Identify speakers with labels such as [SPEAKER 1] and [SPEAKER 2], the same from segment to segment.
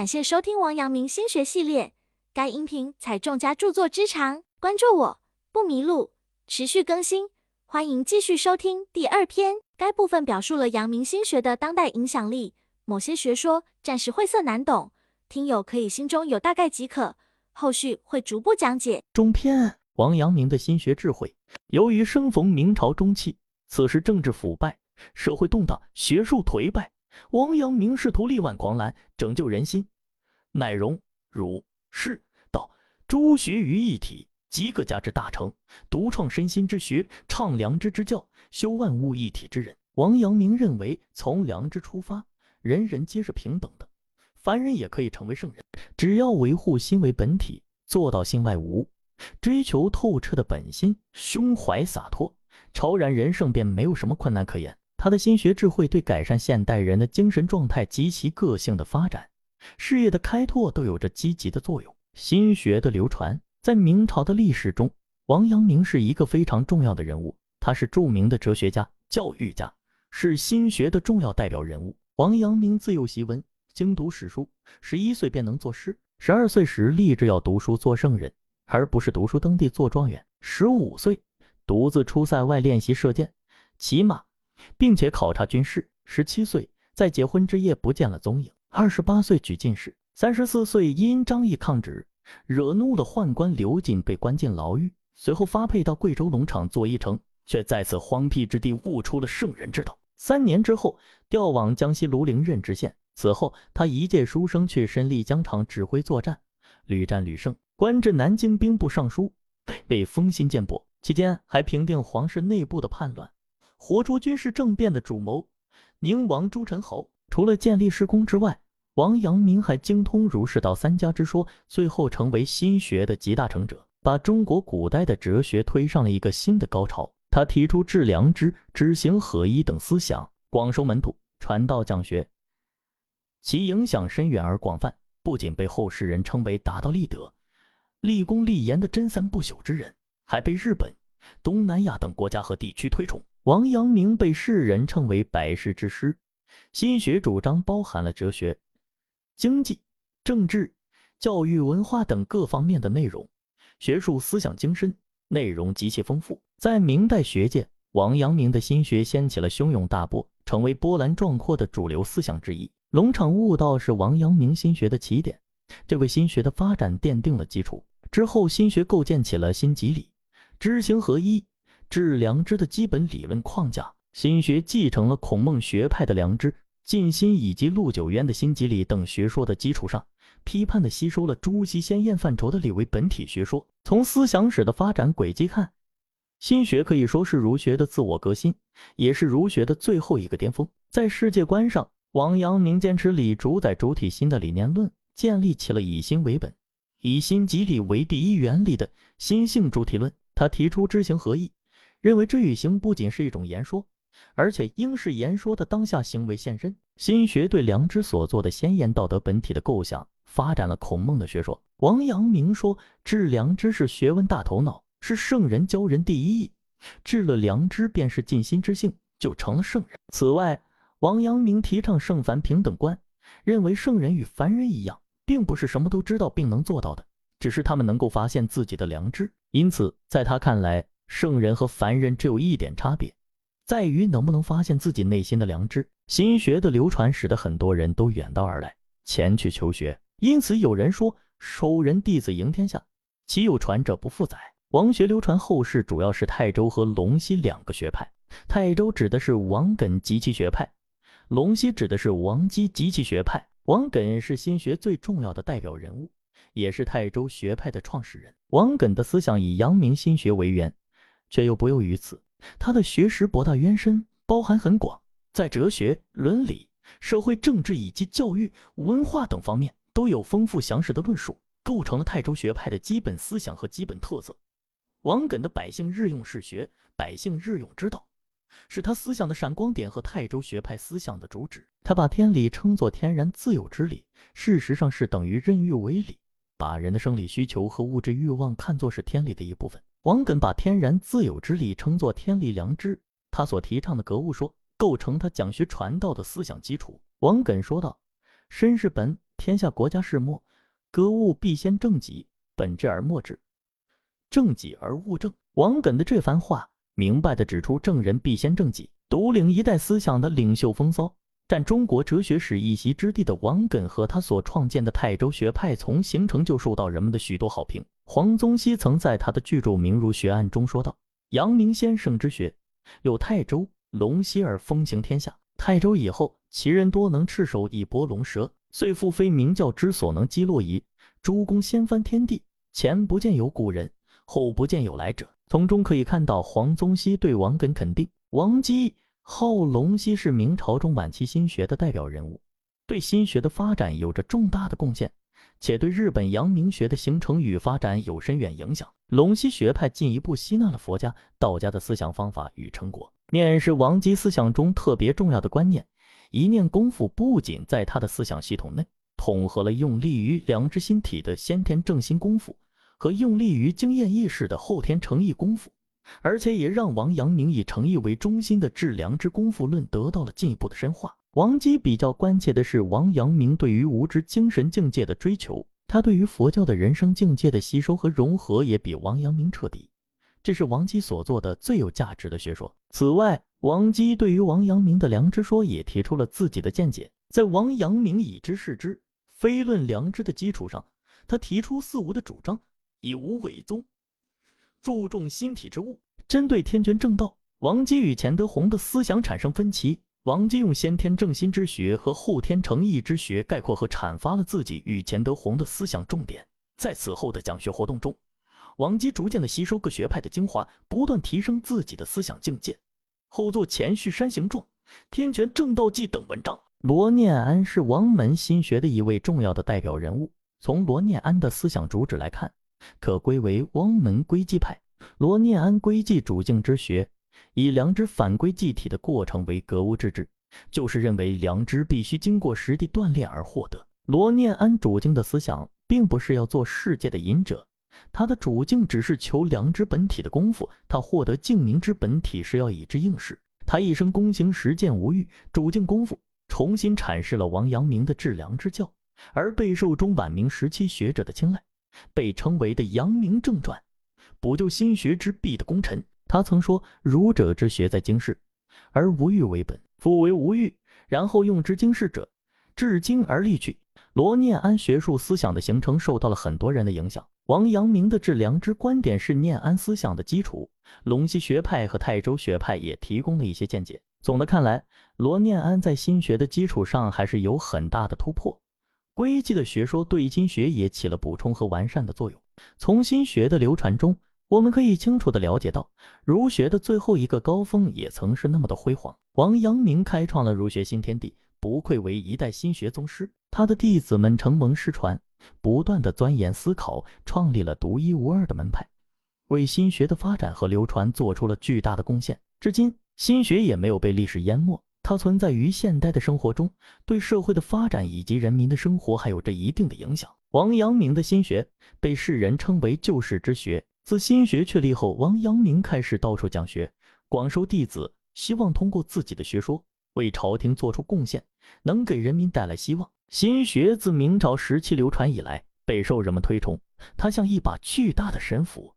[SPEAKER 1] 感谢收听王阳明心学系列，该音频采众家著作之长，关注我不迷路，持续更新，欢迎继续收听第二篇。该部分表述了阳明心学的当代影响力，某些学说暂时晦涩难懂，听友可以心中有大概即可，后续会逐步讲解。
[SPEAKER 2] 中篇王阳明的心学智慧。由于生逢明朝中期，此时政治腐败，社会动荡，学术颓败。王阳明试图力挽狂澜，拯救人心，乃融儒释道诸学于一体，即各家之大成，独创身心之学，倡良知之教，修万物一体之人。王阳明认为，从良知出发，人人皆是平等的，凡人也可以成为圣人，只要维护心为本体，做到心外无物，追求透彻的本心，胸怀洒脱，超然人生，便没有什么困难可言。他的心学智慧对改善现代人的精神状态及其个性的发展、事业的开拓都有着积极的作用。心学的流传在明朝的历史中，王阳明是一个非常重要的人物。他是著名的哲学家、教育家，是心学的重要代表人物。王阳明自幼习文，精读史书，十一岁便能作诗。十二岁时立志要读书做圣人，而不是读书登第做状元。十五岁独自出塞外练习射箭、骑马。并且考察军事。十七岁在结婚之夜不见了踪影。二十八岁举进士。三十四岁因张毅抗旨，惹怒了宦官刘瑾，被关进牢狱。随后发配到贵州农场做驿丞，却在此荒僻之地悟出了圣人之道。三年之后调往江西庐陵任知县。此后他一介书生，却身历疆场，指挥作战，屡战屡胜，官至南京兵部尚书，被封新建伯。期间还平定皇室内部的叛乱。活捉军事政变的主谋宁王朱宸濠。除了建立师公之外，王阳明还精通儒释道三家之说，最后成为心学的集大成者，把中国古代的哲学推上了一个新的高潮。他提出致良知、知行合一等思想，广收门徒，传道讲学，其影响深远而广泛，不仅被后世人称为达到立德、立功立言的真三不朽之人，还被日本、东南亚等国家和地区推崇。王阳明被世人称为百世之师，心学主张包含了哲学、经济、政治、教育、文化等各方面的内容，学术思想精深，内容极其丰富。在明代学界，王阳明的心学掀起了汹涌大波，成为波澜壮阔的主流思想之一。龙场悟道是王阳明心学的起点，这为心学的发展奠定了基础。之后，心学构建起了心即理、知行合一。致良知的基本理论框架，心学继承了孔孟学派的良知、尽心以及陆九渊的心即理等学说的基础上，批判的吸收了朱熹先验范畴的理为本体学说。从思想史的发展轨迹看，心学可以说是儒学的自我革新，也是儒学的最后一个巅峰。在世界观上，王阳明坚持理主宰主体心的理念论，建立起了以心为本、以心即理为第一原理的心性主体论。他提出知行合一。认为知与行不仅是一种言说，而且应是言说的当下行为现身。心学对良知所做的先验道德本体的构想，发展了孔孟的学说。王阳明说，治良知是学问大头脑，是圣人教人第一义。治了良知，便是尽心之性，就成了圣人。此外，王阳明提倡圣凡平等观，认为圣人与凡人一样，并不是什么都知道并能做到的，只是他们能够发现自己的良知。因此，在他看来，圣人和凡人只有一点差别，在于能不能发现自己内心的良知。心学的流传使得很多人都远道而来，前去求学。因此有人说：“守人弟子赢天下，岂有传者不复载？”王学流传后世，主要是泰州和龙溪两个学派。泰州指的是王艮及其学派，龙溪指的是王基及其学派。王艮是心学最重要的代表人物，也是泰州学派的创始人。王艮的思想以阳明心学为源。却又不囿于此，他的学识博大渊深，包含很广，在哲学、伦理、社会、政治以及教育、文化等方面都有丰富详实的论述，构成了泰州学派的基本思想和基本特色。王艮的百姓日用是学，百姓日用之道，是他思想的闪光点和泰州学派思想的主旨。他把天理称作天然自有之理，事实上是等于任欲为理，把人的生理需求和物质欲望看作是天理的一部分。王艮把天然自有之理称作天理良知，他所提倡的格物说构成他讲学传道的思想基础。王艮说道：“身是本，天下国家是末，格物必先正己，本治而末治，正己而物正。王艮的这番话，明白的指出正人必先正己，独领一代思想的领袖风骚。占中国哲学史一席之地的王艮和他所创建的泰州学派，从形成就受到人们的许多好评。黄宗羲曾在他的巨著《名儒学案》中说道：“阳明先生之学，有泰州、龙溪而风行天下。泰州以后，其人多能赤手以搏龙蛇，遂复非明教之所能击落矣。诸公掀翻天地，前不见有古人，后不见有来者。”从中可以看到黄宗羲对王艮肯定。王基。号龙溪是明朝中晚期心学的代表人物，对心学的发展有着重大的贡献，且对日本阳明学的形成与发展有深远影响。龙溪学派进一步吸纳了佛家、道家的思想方法与成果。念是王基思想中特别重要的观念，一念功夫不仅在他的思想系统内统合了用力于良知心体的先天正心功夫和用力于经验意识的后天诚意功夫。而且也让王阳明以诚意为中心的致良知功夫论得到了进一步的深化。王基比较关切的是王阳明对于无知精神境界的追求，他对于佛教的人生境界的吸收和融合也比王阳明彻底，这是王基所做的最有价值的学说。此外，王基对于王阳明的良知说也提出了自己的见解。在王阳明以知是知，非论良知的基础上，他提出四无的主张，以无为宗。注重心体之物，针对天权正道，王基与钱德洪的思想产生分歧。王基用先天正心之学和后天诚意之学概括和阐发了自己与钱德洪的思想重点。在此后的讲学活动中，王基逐渐的吸收各学派的精华，不断提升自己的思想境界。后作《前续山行状》《天权正道记》等文章。罗念安是王门心学的一位重要的代表人物。从罗念安的思想主旨来看，可归为汪门归寂派。罗念安归寂主境之学，以良知反归寂体的过程为格物致知，就是认为良知必须经过实地锻炼而获得。罗念安主境的思想，并不是要做世界的隐者，他的主境只是求良知本体的功夫。他获得净明之本体是要以之应试。他一生躬行实践无欲，主境功夫重新阐释了王阳明的致良之教，而备受中晚明时期学者的青睐。被称为的《阳明正传》，补救心学之弊的功臣。他曾说：“儒者之学在经世，而无欲为本；夫为无欲，然后用之经世者，至经而立去。”罗念安学术思想的形成受到了很多人的影响。王阳明的致良知观点是念安思想的基础。龙溪学派和泰州学派也提供了一些见解。总的看来，罗念安在心学的基础上还是有很大的突破。徽记的学说对心学也起了补充和完善的作用。从心学的流传中，我们可以清楚地了解到，儒学的最后一个高峰也曾是那么的辉煌。王阳明开创了儒学新天地，不愧为一代心学宗师。他的弟子们承蒙师传，不断地钻研思考，创立了独一无二的门派，为心学的发展和流传做出了巨大的贡献。至今，心学也没有被历史淹没。它存在于现代的生活中，对社会的发展以及人民的生活还有着一定的影响。王阳明的心学被世人称为救世之学。自心学确立后，王阳明开始到处讲学，广收弟子，希望通过自己的学说为朝廷做出贡献，能给人民带来希望。心学自明朝时期流传以来，备受人们推崇。它像一把巨大的神斧，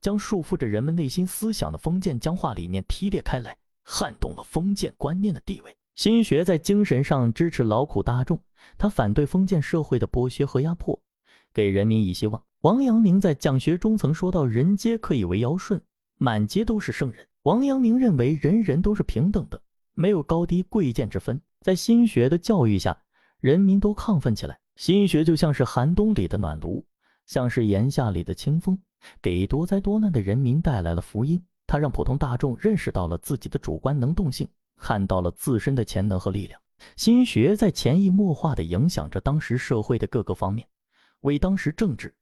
[SPEAKER 2] 将束缚着人们内心思想的封建僵化理念劈裂开来。撼动了封建观念的地位。心学在精神上支持劳苦大众，他反对封建社会的剥削和压迫，给人民以希望。王阳明在讲学中曾说到：“人皆可以为尧舜，满街都是圣人。”王阳明认为人人都是平等的，没有高低贵贱之分。在心学的教育下，人民都亢奋起来。心学就像是寒冬里的暖炉，像是炎夏里的清风，给多灾多难的人民带来了福音。他让普通大众认识到了自己的主观能动性，看到了自身的潜能和力量。心学在潜移默化地影响着当时社会的各个方面，为当时政治、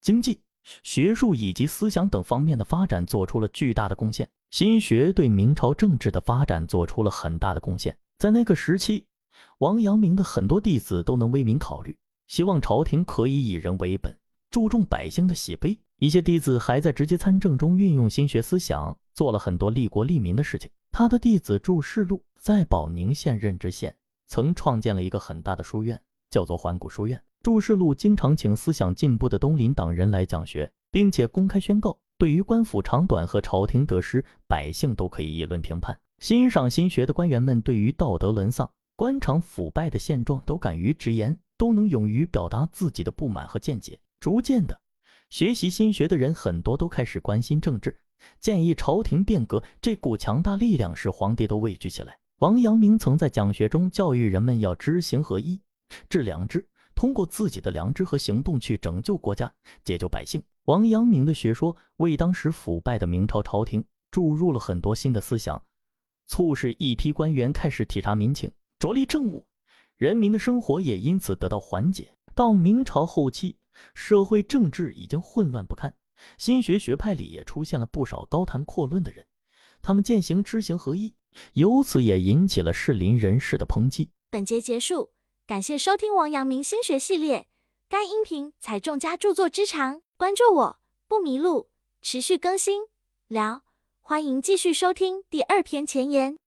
[SPEAKER 2] 经济、学术以及思想等方面的发展做出了巨大的贡献。心学对明朝政治的发展做出了很大的贡献。在那个时期，王阳明的很多弟子都能为民考虑，希望朝廷可以以人为本，注重百姓的喜悲。一些弟子还在直接参政中运用心学思想，做了很多利国利民的事情。他的弟子祝世禄在保宁县任知县，曾创建了一个很大的书院，叫做环谷书院。祝世禄经常请思想进步的东林党人来讲学，并且公开宣告，对于官府长短和朝廷得失，百姓都可以议论评判。欣赏心学的官员们，对于道德沦丧、官场腐败的现状，都敢于直言，都能勇于表达自己的不满和见解。逐渐的，学习新学的人很多都开始关心政治，建议朝廷变革。这股强大力量使皇帝都畏惧起来。王阳明曾在讲学中教育人们要知行合一，致良知。通过自己的良知和行动去拯救国家、解救百姓。王阳明的学说为当时腐败的明朝朝廷注入了很多新的思想，促使一批官员开始体察民情、着力政务，人民的生活也因此得到缓解。到明朝后期，社会政治已经混乱不堪，新学学派里也出现了不少高谈阔论的人，他们践行知行合一，由此也引起了士林人士的抨击。
[SPEAKER 1] 本节结束。感谢收听王阳明心学系列，该音频采众家著作之长，关注我不迷路，持续更新。聊，欢迎继续收听第二篇前言。